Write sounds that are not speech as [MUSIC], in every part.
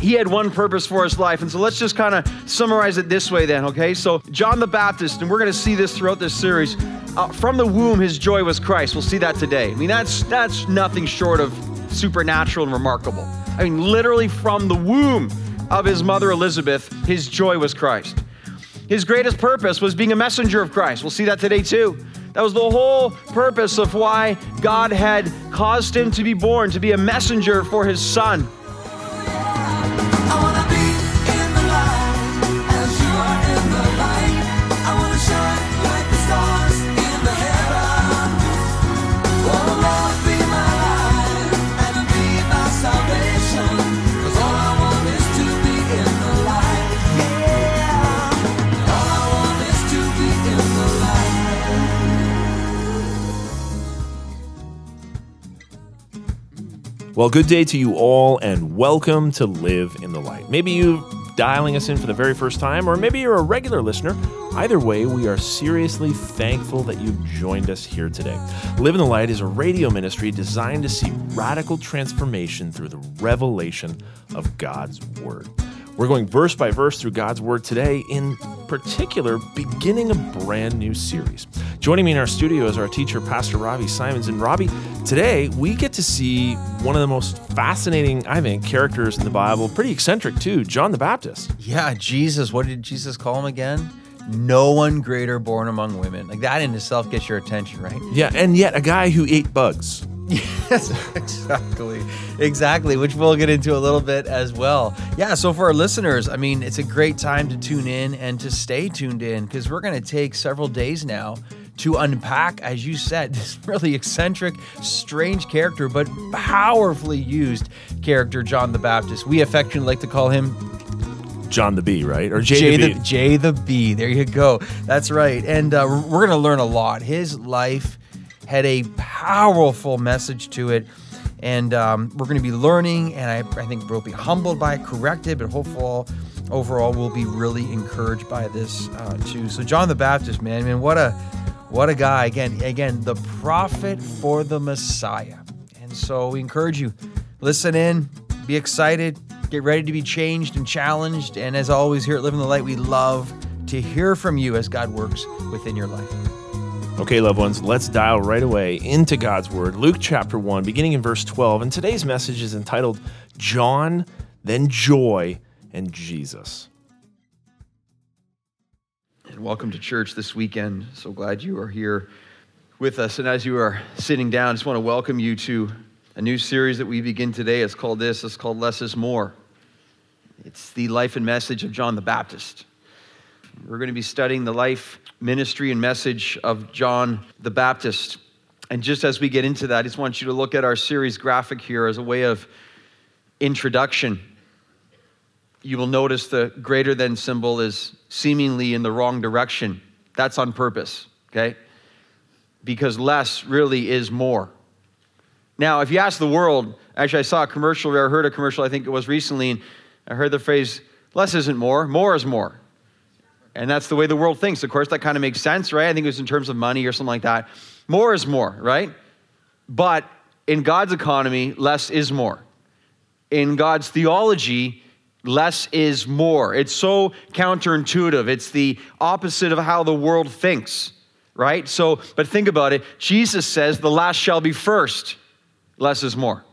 he had one purpose for his life. And so let's just kind of summarize it this way then, okay? So, John the Baptist, and we're going to see this throughout this series. Uh, from the womb, his joy was Christ. We'll see that today. I mean, that's, that's nothing short of supernatural and remarkable. I mean, literally from the womb of his mother Elizabeth, his joy was Christ. His greatest purpose was being a messenger of Christ. We'll see that today too. That was the whole purpose of why God had caused him to be born, to be a messenger for his son. Well, good day to you all, and welcome to Live in the Light. Maybe you're dialing us in for the very first time, or maybe you're a regular listener. Either way, we are seriously thankful that you've joined us here today. Live in the Light is a radio ministry designed to see radical transformation through the revelation of God's Word. We're going verse by verse through God's Word today, in particular, beginning a brand new series. Joining me in our studio is our teacher, Pastor Robbie Symons. And Robbie, today we get to see one of the most fascinating, I think, characters in the Bible, pretty eccentric too, John the Baptist. Yeah, Jesus. What did Jesus call him again? No one greater born among women. Like that in itself gets your attention, right? Yeah, and yet a guy who ate bugs. [LAUGHS] Yes, exactly. Exactly, which we'll get into a little bit as well. Yeah, so for our listeners, I mean, it's a great time to tune in and to stay tuned in because we're going to take several days now to unpack, as you said, [LAUGHS] this really eccentric, strange character, but powerfully used character, John the Baptist. We affectionately like to call him John the Bee, right? Or Jay, Jay the, the, Jay the Bee. There you go. That's right. And uh, we're going to learn a lot. His life had a powerful message to it. And um, we're going to be learning, and I, I, think we'll be humbled by it, corrected, but hopeful overall we'll be really encouraged by this uh, too. So John the Baptist, man, man, what a what a guy! Again, again, the prophet for the Messiah. And so we encourage you, listen in, be excited, get ready to be changed and challenged. And as always, here at Live in the Light, we love to hear from you as God works within your life. Okay, loved ones, let's dial right away into God's Word. Luke chapter 1, beginning in verse 12. And today's message is entitled John, then Joy, and Jesus. And welcome to church this weekend. So glad you are here with us. And as you are sitting down, I just want to welcome you to a new series that we begin today. It's called this, it's called Less is More. It's the life and message of John the Baptist. We're going to be studying the life, ministry, and message of John the Baptist. And just as we get into that, I just want you to look at our series graphic here as a way of introduction. You will notice the greater than symbol is seemingly in the wrong direction. That's on purpose, okay? Because less really is more. Now, if you ask the world, actually, I saw a commercial, or I heard a commercial, I think it was recently, and I heard the phrase, less isn't more, more is more. And that's the way the world thinks. Of course, that kind of makes sense, right? I think it was in terms of money or something like that. More is more, right? But in God's economy, less is more. In God's theology, less is more. It's so counterintuitive. It's the opposite of how the world thinks, right? So, but think about it. Jesus says the last shall be first, less is more.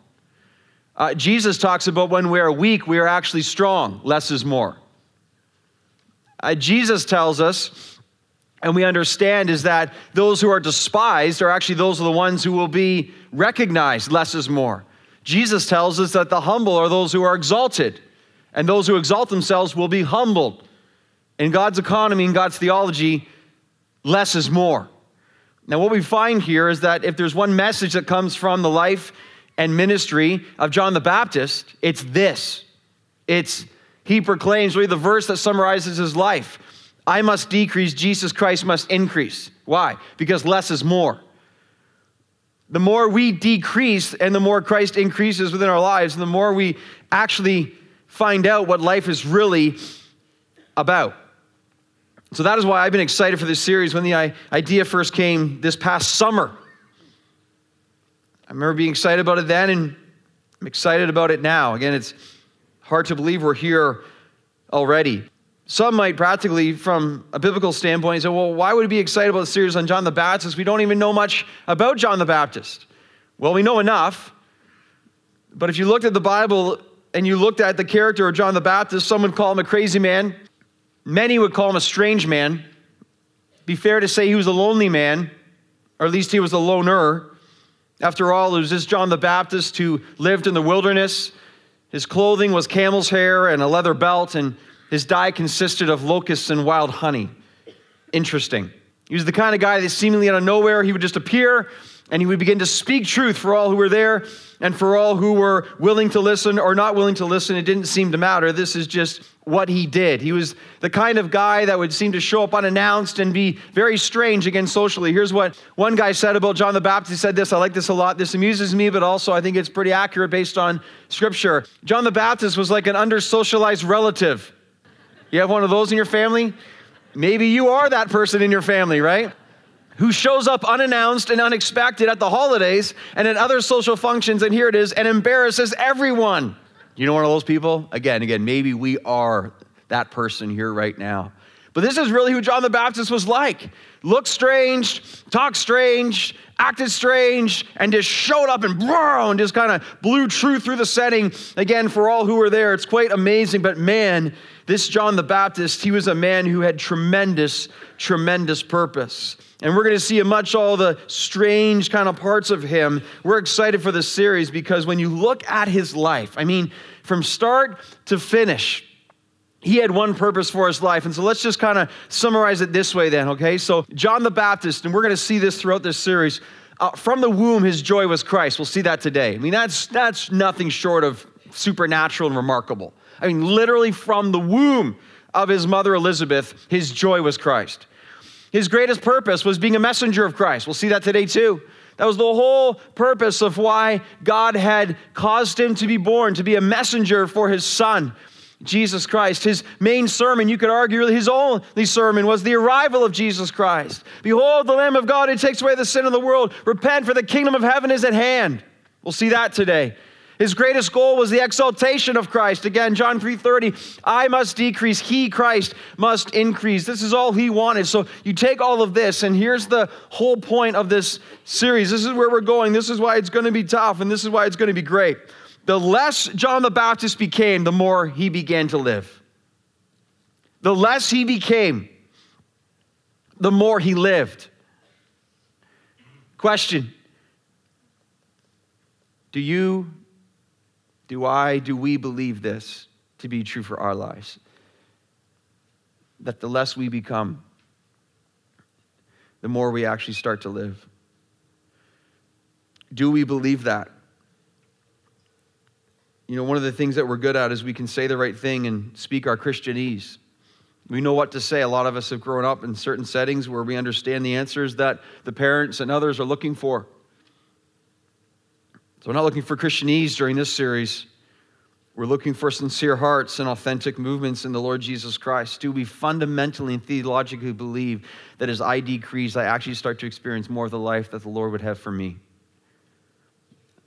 Uh, Jesus talks about when we are weak, we are actually strong, less is more. Uh, Jesus tells us, and we understand, is that those who are despised are actually those are the ones who will be recognized, less is more. Jesus tells us that the humble are those who are exalted and those who exalt themselves will be humbled. In God's economy, in God's theology, less is more. Now, what we find here is that if there's one message that comes from the life and ministry of John the Baptist, it's this. It's he proclaims really the verse that summarizes his life. I must decrease, Jesus Christ must increase. Why? Because less is more. The more we decrease and the more Christ increases within our lives, and the more we actually find out what life is really about. So that is why I've been excited for this series when the idea first came this past summer. I remember being excited about it then, and I'm excited about it now. Again, it's Hard to believe we're here already. Some might practically, from a biblical standpoint, say, well, why would we be excited about the series on John the Baptist? We don't even know much about John the Baptist. Well, we know enough. But if you looked at the Bible and you looked at the character of John the Baptist, some would call him a crazy man. Many would call him a strange man. Be fair to say he was a lonely man, or at least he was a loner. After all, it was this John the Baptist who lived in the wilderness. His clothing was camel's hair and a leather belt, and his diet consisted of locusts and wild honey. Interesting. He was the kind of guy that seemingly out of nowhere, he would just appear and he would begin to speak truth for all who were there and for all who were willing to listen or not willing to listen. It didn't seem to matter. This is just what he did. He was the kind of guy that would seem to show up unannounced and be very strange again socially. Here's what one guy said about John the Baptist. He said this, I like this a lot. This amuses me, but also I think it's pretty accurate based on scripture. John the Baptist was like an under socialized relative. You have one of those in your family? Maybe you are that person in your family, right? Who shows up unannounced and unexpected at the holidays and at other social functions, and here it is, and embarrasses everyone. You know one of those people? Again, again, maybe we are that person here right now. But this is really who John the Baptist was like. Looked strange, talked strange, acted strange, and just showed up and, and just kind of blew truth through the setting. Again, for all who were there, it's quite amazing. But man, this John the Baptist, he was a man who had tremendous, tremendous purpose. And we're going to see much all the strange kind of parts of him. We're excited for this series because when you look at his life, I mean, from start to finish, he had one purpose for his life. And so let's just kind of summarize it this way then, okay? So, John the Baptist, and we're going to see this throughout this series. Uh, from the womb, his joy was Christ. We'll see that today. I mean, that's, that's nothing short of supernatural and remarkable. I mean, literally from the womb of his mother Elizabeth, his joy was Christ. His greatest purpose was being a messenger of Christ. We'll see that today too. That was the whole purpose of why God had caused him to be born, to be a messenger for his son, Jesus Christ. His main sermon, you could argue, his only sermon was the arrival of Jesus Christ. Behold, the Lamb of God who takes away the sin of the world. Repent, for the kingdom of heaven is at hand. We'll see that today. His greatest goal was the exaltation of Christ. Again, John 3:30, I must decrease, he Christ must increase. This is all he wanted. So you take all of this and here's the whole point of this series. This is where we're going. This is why it's going to be tough and this is why it's going to be great. The less John the Baptist became, the more he began to live. The less he became, the more he lived. Question Do you do I, do we believe this to be true for our lives? That the less we become, the more we actually start to live. Do we believe that? You know, one of the things that we're good at is we can say the right thing and speak our Christianese. We know what to say. A lot of us have grown up in certain settings where we understand the answers that the parents and others are looking for. So we're not looking for Christianese during this series. We're looking for sincere hearts and authentic movements in the Lord Jesus Christ. Do we fundamentally and theologically believe that as I decrease, I actually start to experience more of the life that the Lord would have for me?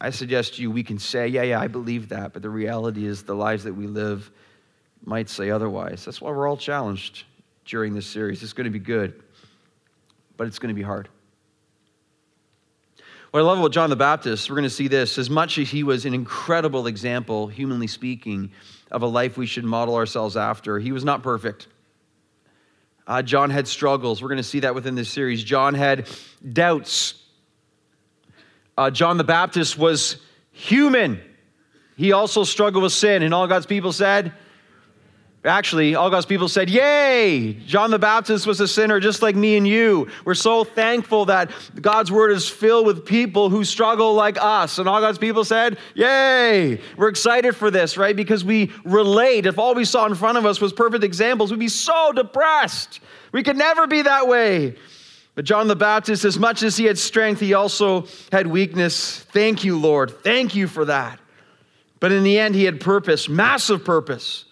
I suggest to you we can say, yeah, yeah, I believe that, but the reality is the lives that we live might say otherwise. That's why we're all challenged during this series. It's going to be good, but it's going to be hard. What I love about John the Baptist, we're going to see this, as much as he was an incredible example, humanly speaking, of a life we should model ourselves after, he was not perfect. Uh, John had struggles. We're going to see that within this series. John had doubts. Uh, John the Baptist was human. He also struggled with sin, and all God's people said, Actually, all God's people said, Yay! John the Baptist was a sinner just like me and you. We're so thankful that God's word is filled with people who struggle like us. And all God's people said, Yay! We're excited for this, right? Because we relate. If all we saw in front of us was perfect examples, we'd be so depressed. We could never be that way. But John the Baptist, as much as he had strength, he also had weakness. Thank you, Lord. Thank you for that. But in the end, he had purpose, massive purpose.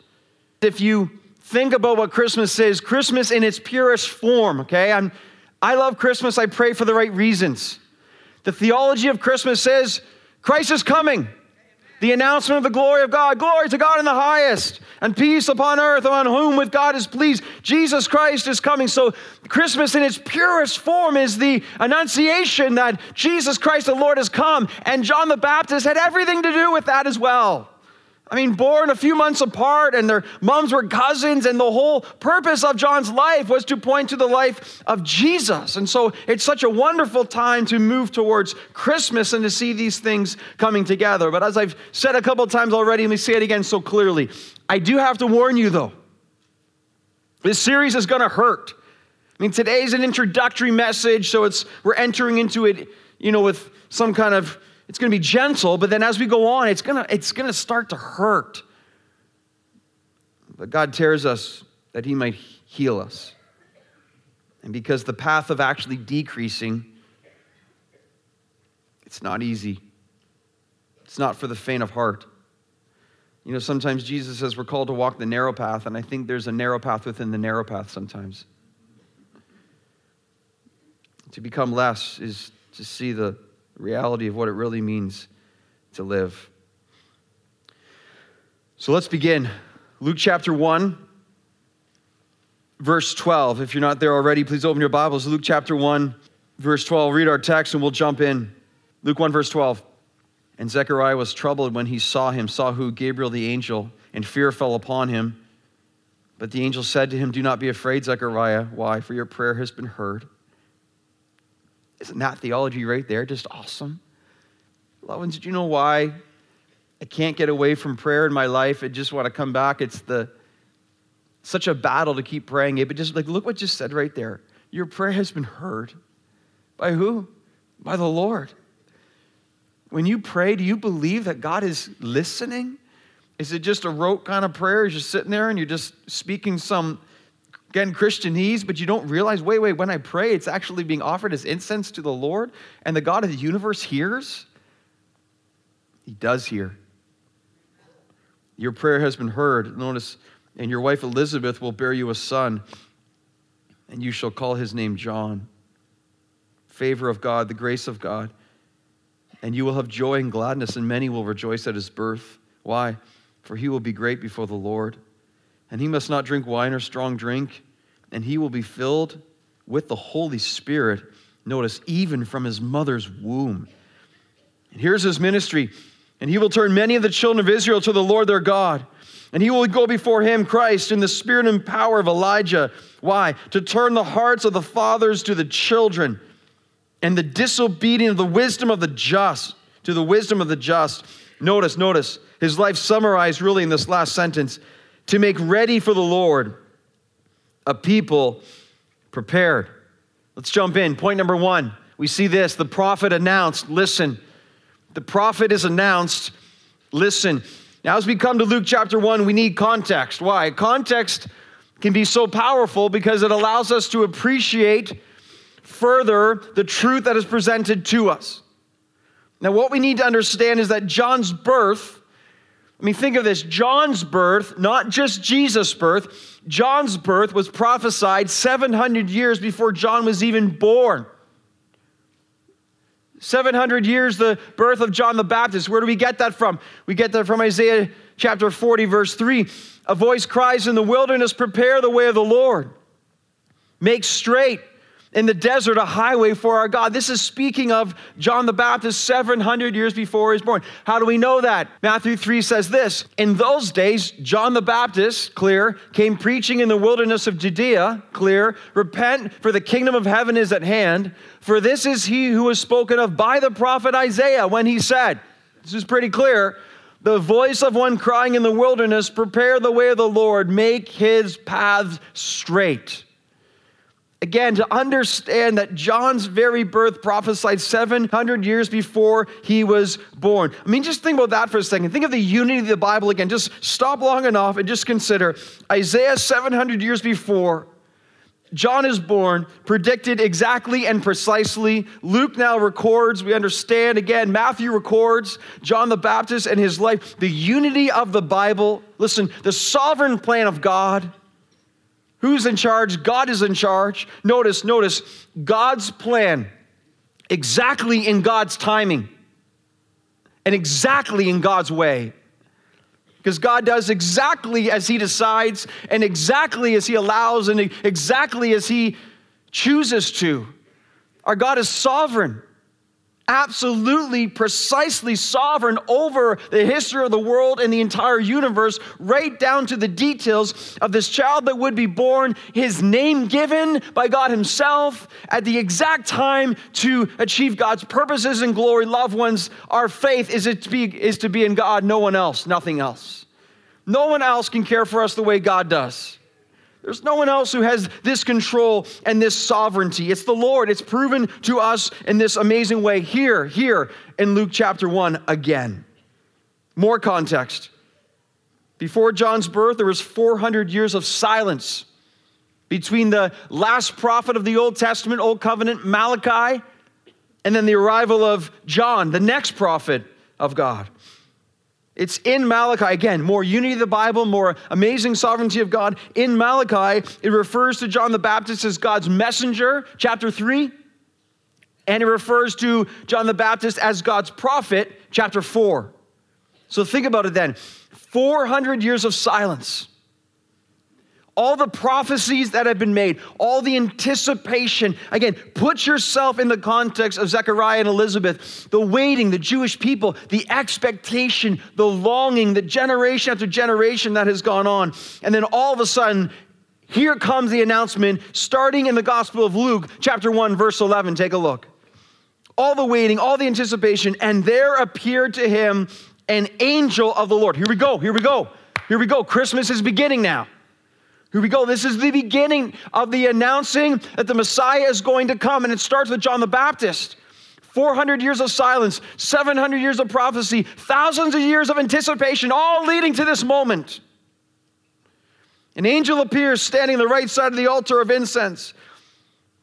If you think about what Christmas is, Christmas in its purest form, okay? I'm, I love Christmas. I pray for the right reasons. The theology of Christmas says Christ is coming. The announcement of the glory of God. Glory to God in the highest, and peace upon earth, on whom with God is pleased. Jesus Christ is coming. So, Christmas in its purest form is the annunciation that Jesus Christ the Lord has come, and John the Baptist had everything to do with that as well. I mean, born a few months apart, and their moms were cousins, and the whole purpose of John's life was to point to the life of Jesus. And so it's such a wonderful time to move towards Christmas and to see these things coming together. But as I've said a couple times already, let me say it again so clearly. I do have to warn you, though. This series is going to hurt. I mean, today's an introductory message, so it's we're entering into it, you know, with some kind of it's going to be gentle, but then as we go on, it's going to, it's going to start to hurt. But God tears us that He might heal us. And because the path of actually decreasing, it's not easy. It's not for the faint of heart. You know, sometimes Jesus says we're called to walk the narrow path, and I think there's a narrow path within the narrow path sometimes. To become less is to see the reality of what it really means to live. So let's begin. Luke chapter 1, verse 12. If you're not there already, please open your Bibles. Luke chapter 1, verse 12. Read our text and we'll jump in. Luke 1, verse 12. And Zechariah was troubled when he saw him, saw who Gabriel the angel, and fear fell upon him. But the angel said to him, Do not be afraid, Zechariah. Why? For your prayer has been heard. Isn't that theology right there just awesome? Loved ones, did you know why I can't get away from prayer in my life? I just want to come back. It's the such a battle to keep praying it, but just like look what just said right there. Your prayer has been heard. By who? By the Lord. When you pray, do you believe that God is listening? Is it just a rote kind of prayer? You're just sitting there and you're just speaking some again, Christianese, but you don't realize wait, wait, when I pray, it's actually being offered as incense to the Lord, and the God of the universe hears? He does hear. Your prayer has been heard. Notice, and your wife Elizabeth will bear you a son, and you shall call his name John. Favor of God, the grace of God. And you will have joy and gladness, and many will rejoice at his birth. Why? For he will be great before the Lord and he must not drink wine or strong drink, and he will be filled with the Holy Spirit. Notice, even from his mother's womb. And here's his ministry. And he will turn many of the children of Israel to the Lord their God. And he will go before him, Christ, in the spirit and power of Elijah. Why? To turn the hearts of the fathers to the children, and the disobedient of the wisdom of the just to the wisdom of the just. Notice, notice, his life summarized really in this last sentence to make ready for the Lord a people prepared. Let's jump in. Point number one we see this the prophet announced, listen. The prophet is announced, listen. Now, as we come to Luke chapter 1, we need context. Why? Context can be so powerful because it allows us to appreciate further the truth that is presented to us. Now, what we need to understand is that John's birth I mean, think of this John's birth, not just Jesus' birth, John's birth was prophesied 700 years before John was even born. 700 years, the birth of John the Baptist. Where do we get that from? We get that from Isaiah chapter 40, verse 3. A voice cries in the wilderness, Prepare the way of the Lord, make straight in the desert a highway for our God. This is speaking of John the Baptist 700 years before he was born. How do we know that? Matthew 3 says this In those days, John the Baptist, clear, came preaching in the wilderness of Judea, clear, repent, for the kingdom of heaven is at hand. For this is he who was spoken of by the prophet Isaiah when he said, This is pretty clear. The voice of one crying in the wilderness, prepare the way of the Lord, make his paths straight. Again, to understand that John's very birth prophesied 700 years before he was born. I mean, just think about that for a second. Think of the unity of the Bible again. Just stop long enough and just consider Isaiah 700 years before. John is born, predicted exactly and precisely. Luke now records, we understand again, Matthew records John the Baptist and his life, the unity of the Bible. Listen, the sovereign plan of God Who's in charge? God is in charge. Notice, notice, God's plan, exactly in God's timing. and exactly in God's way. Because God does exactly as He decides, and exactly as He allows, and exactly as He chooses to. Our God is sovereign absolutely, precisely sovereign over the history of the world and the entire universe, right down to the details of this child that would be born, his name given by God Himself at the exact time to achieve God's purposes and glory. Loved ones, our faith is, to be, is to be in God, no one else, nothing else. No one else can care for us the way God does. There's no one else who has this control and this sovereignty. It's the Lord. It's proven to us in this amazing way here, here in Luke chapter 1 again. More context. Before John's birth, there was 400 years of silence between the last prophet of the Old Testament, Old Covenant, Malachi, and then the arrival of John, the next prophet of God. It's in Malachi. Again, more unity of the Bible, more amazing sovereignty of God. In Malachi, it refers to John the Baptist as God's messenger, chapter 3. And it refers to John the Baptist as God's prophet, chapter 4. So think about it then 400 years of silence all the prophecies that have been made, all the anticipation. Again, put yourself in the context of Zechariah and Elizabeth, the waiting, the Jewish people, the expectation, the longing, the generation after generation that has gone on. And then all of a sudden, here comes the announcement starting in the Gospel of Luke, chapter 1, verse 11. Take a look. All the waiting, all the anticipation, and there appeared to him an angel of the Lord. Here we go, here we go, here we go. Christmas is beginning now. Here we go. This is the beginning of the announcing that the Messiah is going to come, and it starts with John the Baptist. 400 years of silence, 700 years of prophecy, thousands of years of anticipation, all leading to this moment. An angel appears standing on the right side of the altar of incense.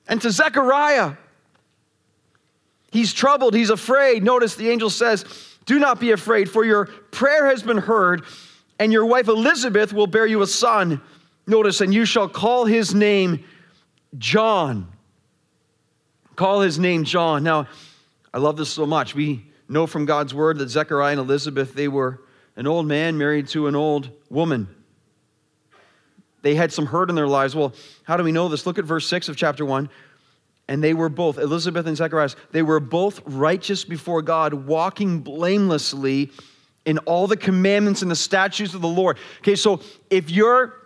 And to Zechariah, he's troubled, he's afraid. Notice the angel says, Do not be afraid, for your prayer has been heard, and your wife Elizabeth will bear you a son Notice, and you shall call his name John. Call his name John. Now, I love this so much. We know from God's word that Zechariah and Elizabeth, they were an old man married to an old woman. They had some hurt in their lives. Well, how do we know this? Look at verse 6 of chapter 1. And they were both, Elizabeth and Zechariah, they were both righteous before God, walking blamelessly in all the commandments and the statutes of the Lord. Okay, so if you're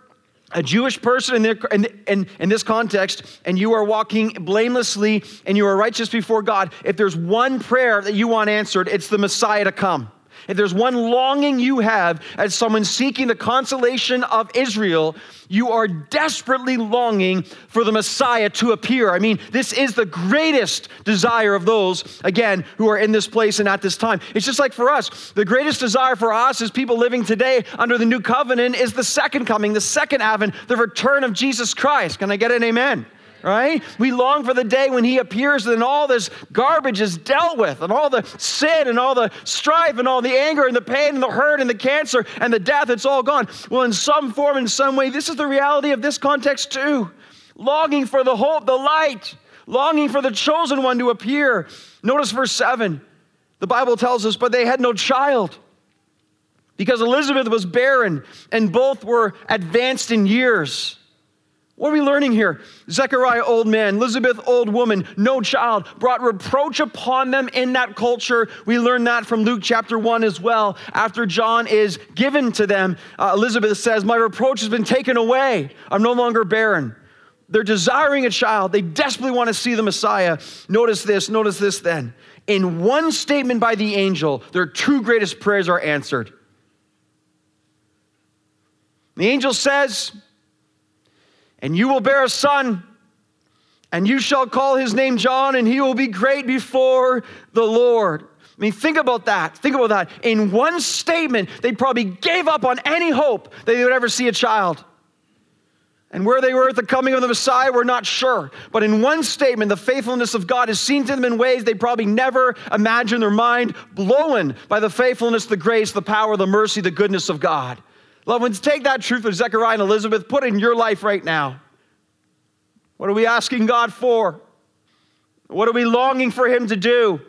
a Jewish person in, their, in, in, in, this context, and you are walking blamelessly and you are righteous before God, if there's one prayer that you want answered, it's the Messiah to come. If there's one longing you have as someone seeking the consolation of Israel, you are desperately longing for the Messiah to appear. I mean, this is the greatest desire of those, again, who are in this place and at this time. It's just like for us. The greatest desire for us as people living today under the new covenant is the second coming, the second advent, the return of Jesus Christ. Can I get an amen? Right? We long for the day when he appears and all this garbage is dealt with, and all the sin and all the strife and all the anger and the pain and the hurt and the cancer and the death, it's all gone. Well, in some form, in some way, this is the reality of this context too. Longing for the hope, the light, longing for the chosen one to appear. Notice verse 7. The Bible tells us, but they had no child because Elizabeth was barren and both were advanced in years. What are we learning here? Zechariah, old man, Elizabeth, old woman, no child, brought reproach upon them in that culture. We learn that from Luke chapter 1 as well. After John is given to them, uh, Elizabeth says, My reproach has been taken away. I'm no longer barren. They're desiring a child. They desperately want to see the Messiah. Notice this, notice this then. In one statement by the angel, their two greatest prayers are answered. The angel says, and you will bear a son, and you shall call his name John, and he will be great before the Lord. I mean, think about that. Think about that. In one statement, they probably gave up on any hope that they would ever see a child. And where they were at the coming of the Messiah, we're not sure. But in one statement, the faithfulness of God is seen to them in ways they probably never imagined their mind blown by the faithfulness, the grace, the power, the mercy, the goodness of God. Loved ones, take that truth of Zechariah and Elizabeth, put it in your life right now. What are we asking God for? What are we longing for Him to do?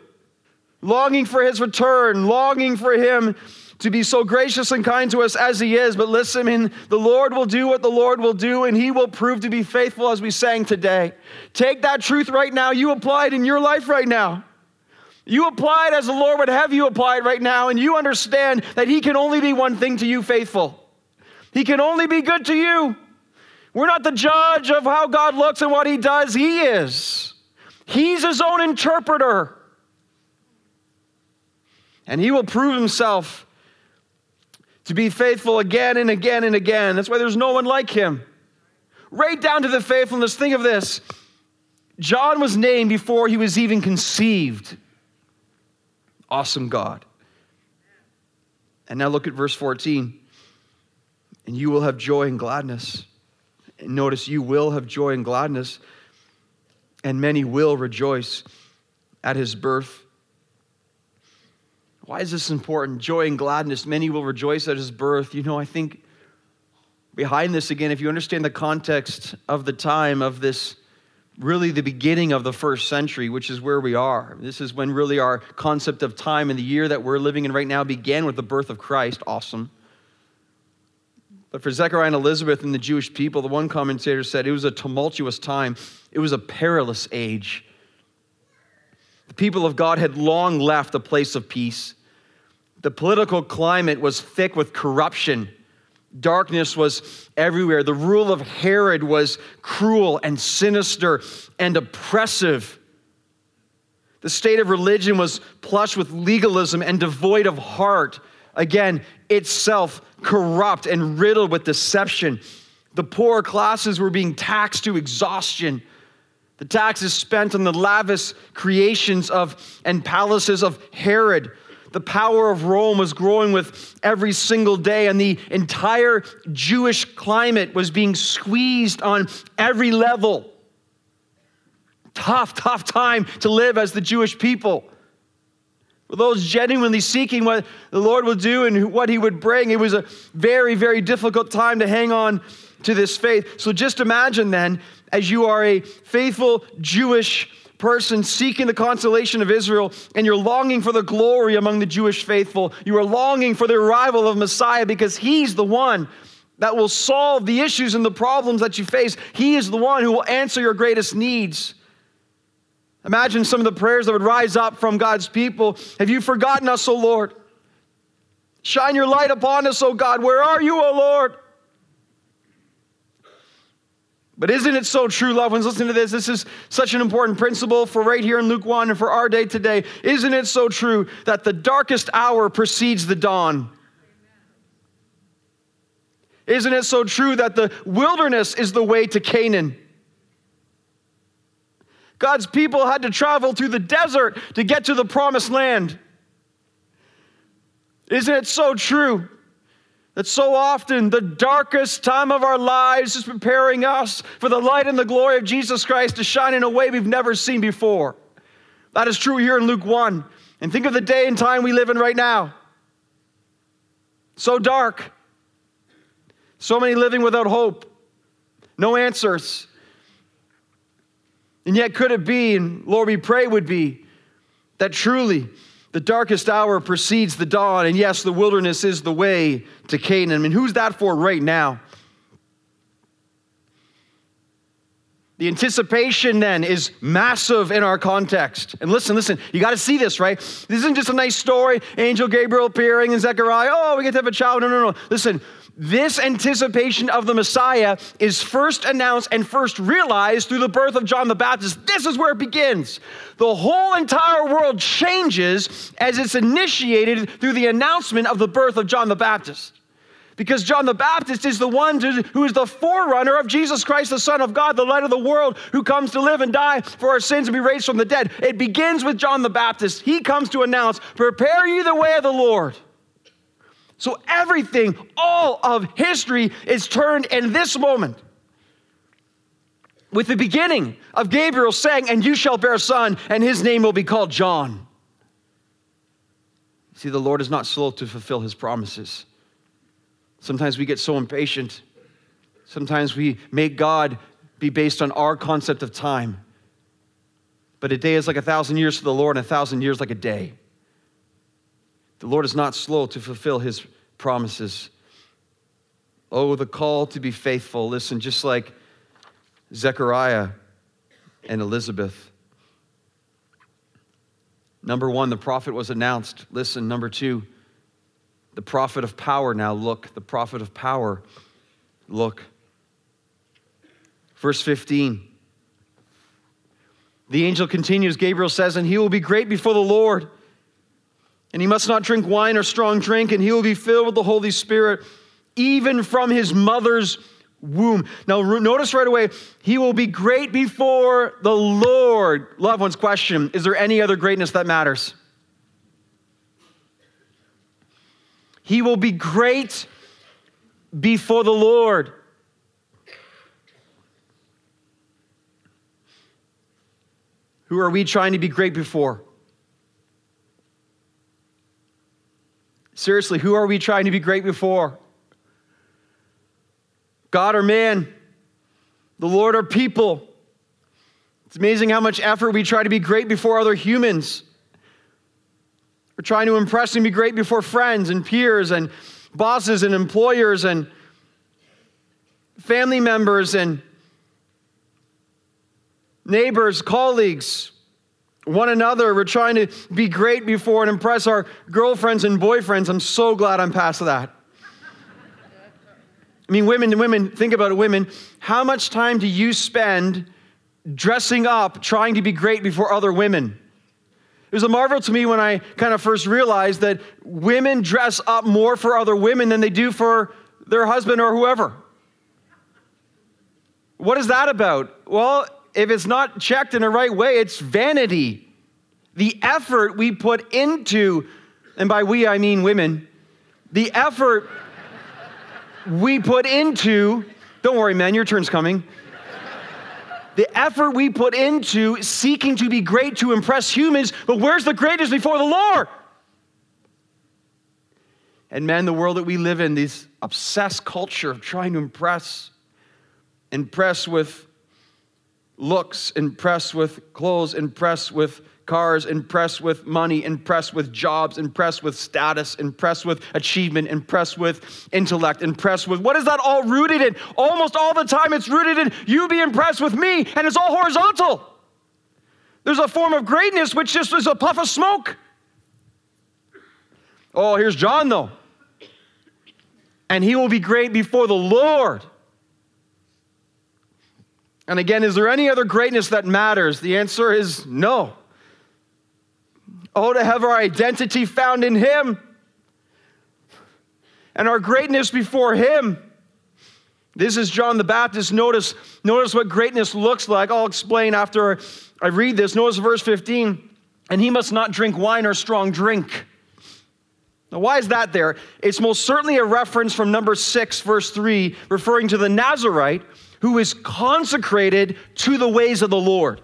longing for his return, longing for him to be so gracious and kind to us as he is. But listen, the Lord will do what the Lord will do, and he will prove to be faithful as we sang today. Take that truth right now. You apply it in your life right now. You apply it as the Lord would have you apply it right now, and you understand that he can only be one thing to you faithful. He can only be good to you. We're not the judge of how God looks and what he does, he is. He's his own interpreter. And he will prove himself to be faithful again and again and again. That's why there's no one like him. Right down to the faithfulness. Think of this John was named before he was even conceived. Awesome God. And now look at verse 14. And you will have joy and gladness. And notice you will have joy and gladness, and many will rejoice at his birth. Why is this important? Joy and gladness. Many will rejoice at his birth. You know, I think behind this, again, if you understand the context of the time of this, really the beginning of the first century, which is where we are. This is when really our concept of time and the year that we're living in right now began with the birth of Christ. Awesome. But for Zechariah and Elizabeth and the Jewish people, the one commentator said it was a tumultuous time, it was a perilous age. The people of God had long left a place of peace. The political climate was thick with corruption. Darkness was everywhere. The rule of Herod was cruel and sinister and oppressive. The state of religion was plush with legalism and devoid of heart. Again, itself corrupt and riddled with deception. The poorer classes were being taxed to exhaustion. The taxes spent on the lavish creations of and palaces of Herod the power of Rome was growing with every single day, and the entire Jewish climate was being squeezed on every level. Tough, tough time to live as the Jewish people. For those genuinely seeking what the Lord would do and what He would bring, it was a very, very difficult time to hang on to this faith. So just imagine then, as you are a faithful Jewish person seeking the consolation of Israel and you're longing for the glory among the Jewish faithful. You are longing for the arrival of Messiah because he's the one that will solve the issues and the problems that you face. He is the one who will answer your greatest needs. Imagine some of the prayers that would rise up from God's people. Have you forgotten us, O Lord? Shine your light upon us, O God. Where are you, O Lord? But isn't it so true, loved ones? Listen to this. This is such an important principle for right here in Luke 1 and for our day today. Isn't it so true that the darkest hour precedes the dawn? Isn't it so true that the wilderness is the way to Canaan? God's people had to travel through the desert to get to the promised land. Isn't it so true that so often the darkest time of our lives is preparing us for the light and the glory of Jesus Christ to shine in a way we've never seen before. That is true here in Luke 1. And think of the day and time we live in right now. So dark. So many living without hope. No answers. And yet, could it be, and Lord, we pray would be, that truly the darkest hour precedes the dawn, and yes, the wilderness is the way to Canaan. I mean, who's that for right now? The anticipation then is massive in our context. And listen, listen, you got to see this, right? This isn't just a nice story, angel Gabriel appearing and Zechariah, oh, we get to have a child. No, no, no. Listen, this anticipation of the Messiah is first announced and first realized through the birth of John the Baptist. This is where it begins. The whole entire world changes as it's initiated through the announcement of the birth of John the Baptist. Because John the Baptist is the one who is the forerunner of Jesus Christ, the Son of God, the light of the world, who comes to live and die for our sins and be raised from the dead. It begins with John the Baptist. He comes to announce, Prepare you the way of the Lord. So everything, all of history is turned in this moment. With the beginning of Gabriel saying, And you shall bear a son, and his name will be called John. See, the Lord is not slow to fulfill his promises. Sometimes we get so impatient. Sometimes we make God be based on our concept of time. But a day is like a thousand years to the Lord, and a thousand years like a day. The Lord is not slow to fulfill his promises. Oh, the call to be faithful. Listen, just like Zechariah and Elizabeth. Number one, the prophet was announced. Listen, number two, the prophet of power now look. The prophet of power look. Verse 15. The angel continues, Gabriel says, and he will be great before the Lord. And he must not drink wine or strong drink, and he will be filled with the Holy Spirit, even from his mother's womb. Now, notice right away, he will be great before the Lord. Loved ones, question Is there any other greatness that matters? He will be great before the Lord. Who are we trying to be great before? Seriously, who are we trying to be great before? God or man? The Lord or people? It's amazing how much effort we try to be great before other humans. We're trying to impress and be great before friends and peers and bosses and employers and family members and neighbors, colleagues, one another. We're trying to be great before and impress our girlfriends and boyfriends. I'm so glad I'm past that. I mean, women women, think about it, women. How much time do you spend dressing up, trying to be great before other women? It was a marvel to me when I kind of first realized that women dress up more for other women than they do for their husband or whoever. What is that about? Well, if it's not checked in the right way, it's vanity. The effort we put into, and by we I mean women, the effort we put into, don't worry, man, your turn's coming. The effort we put into seeking to be great to impress humans, but where's the greatest before the Lord? And man, the world that we live in, this obsessed culture of trying to impress, impress with looks, impress with clothes, impress with cars, impressed with money, impressed with jobs, impressed with status, impressed with achievement, impressed with intellect, impressed with what is that all rooted in? Almost all the time it's rooted in you be impressed with me, and it's all horizontal. There's a form of greatness which just is a puff of smoke. Oh, here's John though. And he will be great before the Lord. And again, is there any other greatness that matters? The answer is no. Oh, to have our identity found in Him and our greatness before Him. This is John the Baptist. Notice, notice what greatness looks like. I'll explain after I read this. Notice verse 15. And he must not drink wine or strong drink. Now, why is that there? It's most certainly a reference from number 6, verse 3, referring to the Nazarite who is consecrated to the ways of the Lord.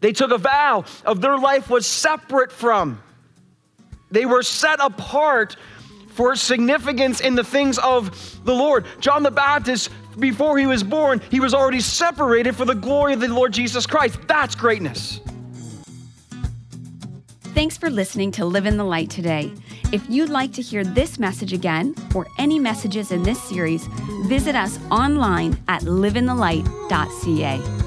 They took a vow of their life was separate from. They were set apart for significance in the things of the Lord. John the Baptist, before he was born, he was already separated for the glory of the Lord Jesus Christ. That's greatness. Thanks for listening to Live in the Light today. If you'd like to hear this message again or any messages in this series, visit us online at liveinthelight.ca.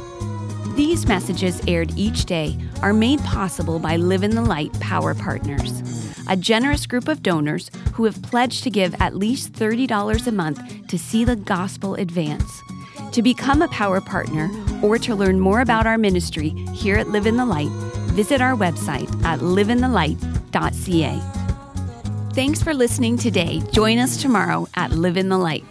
These messages aired each day are made possible by Live in the Light Power Partners, a generous group of donors who have pledged to give at least $30 a month to see the gospel advance. To become a power partner or to learn more about our ministry here at Live in the Light, visit our website at liveinthelight.ca. Thanks for listening today. Join us tomorrow at Live in the Light.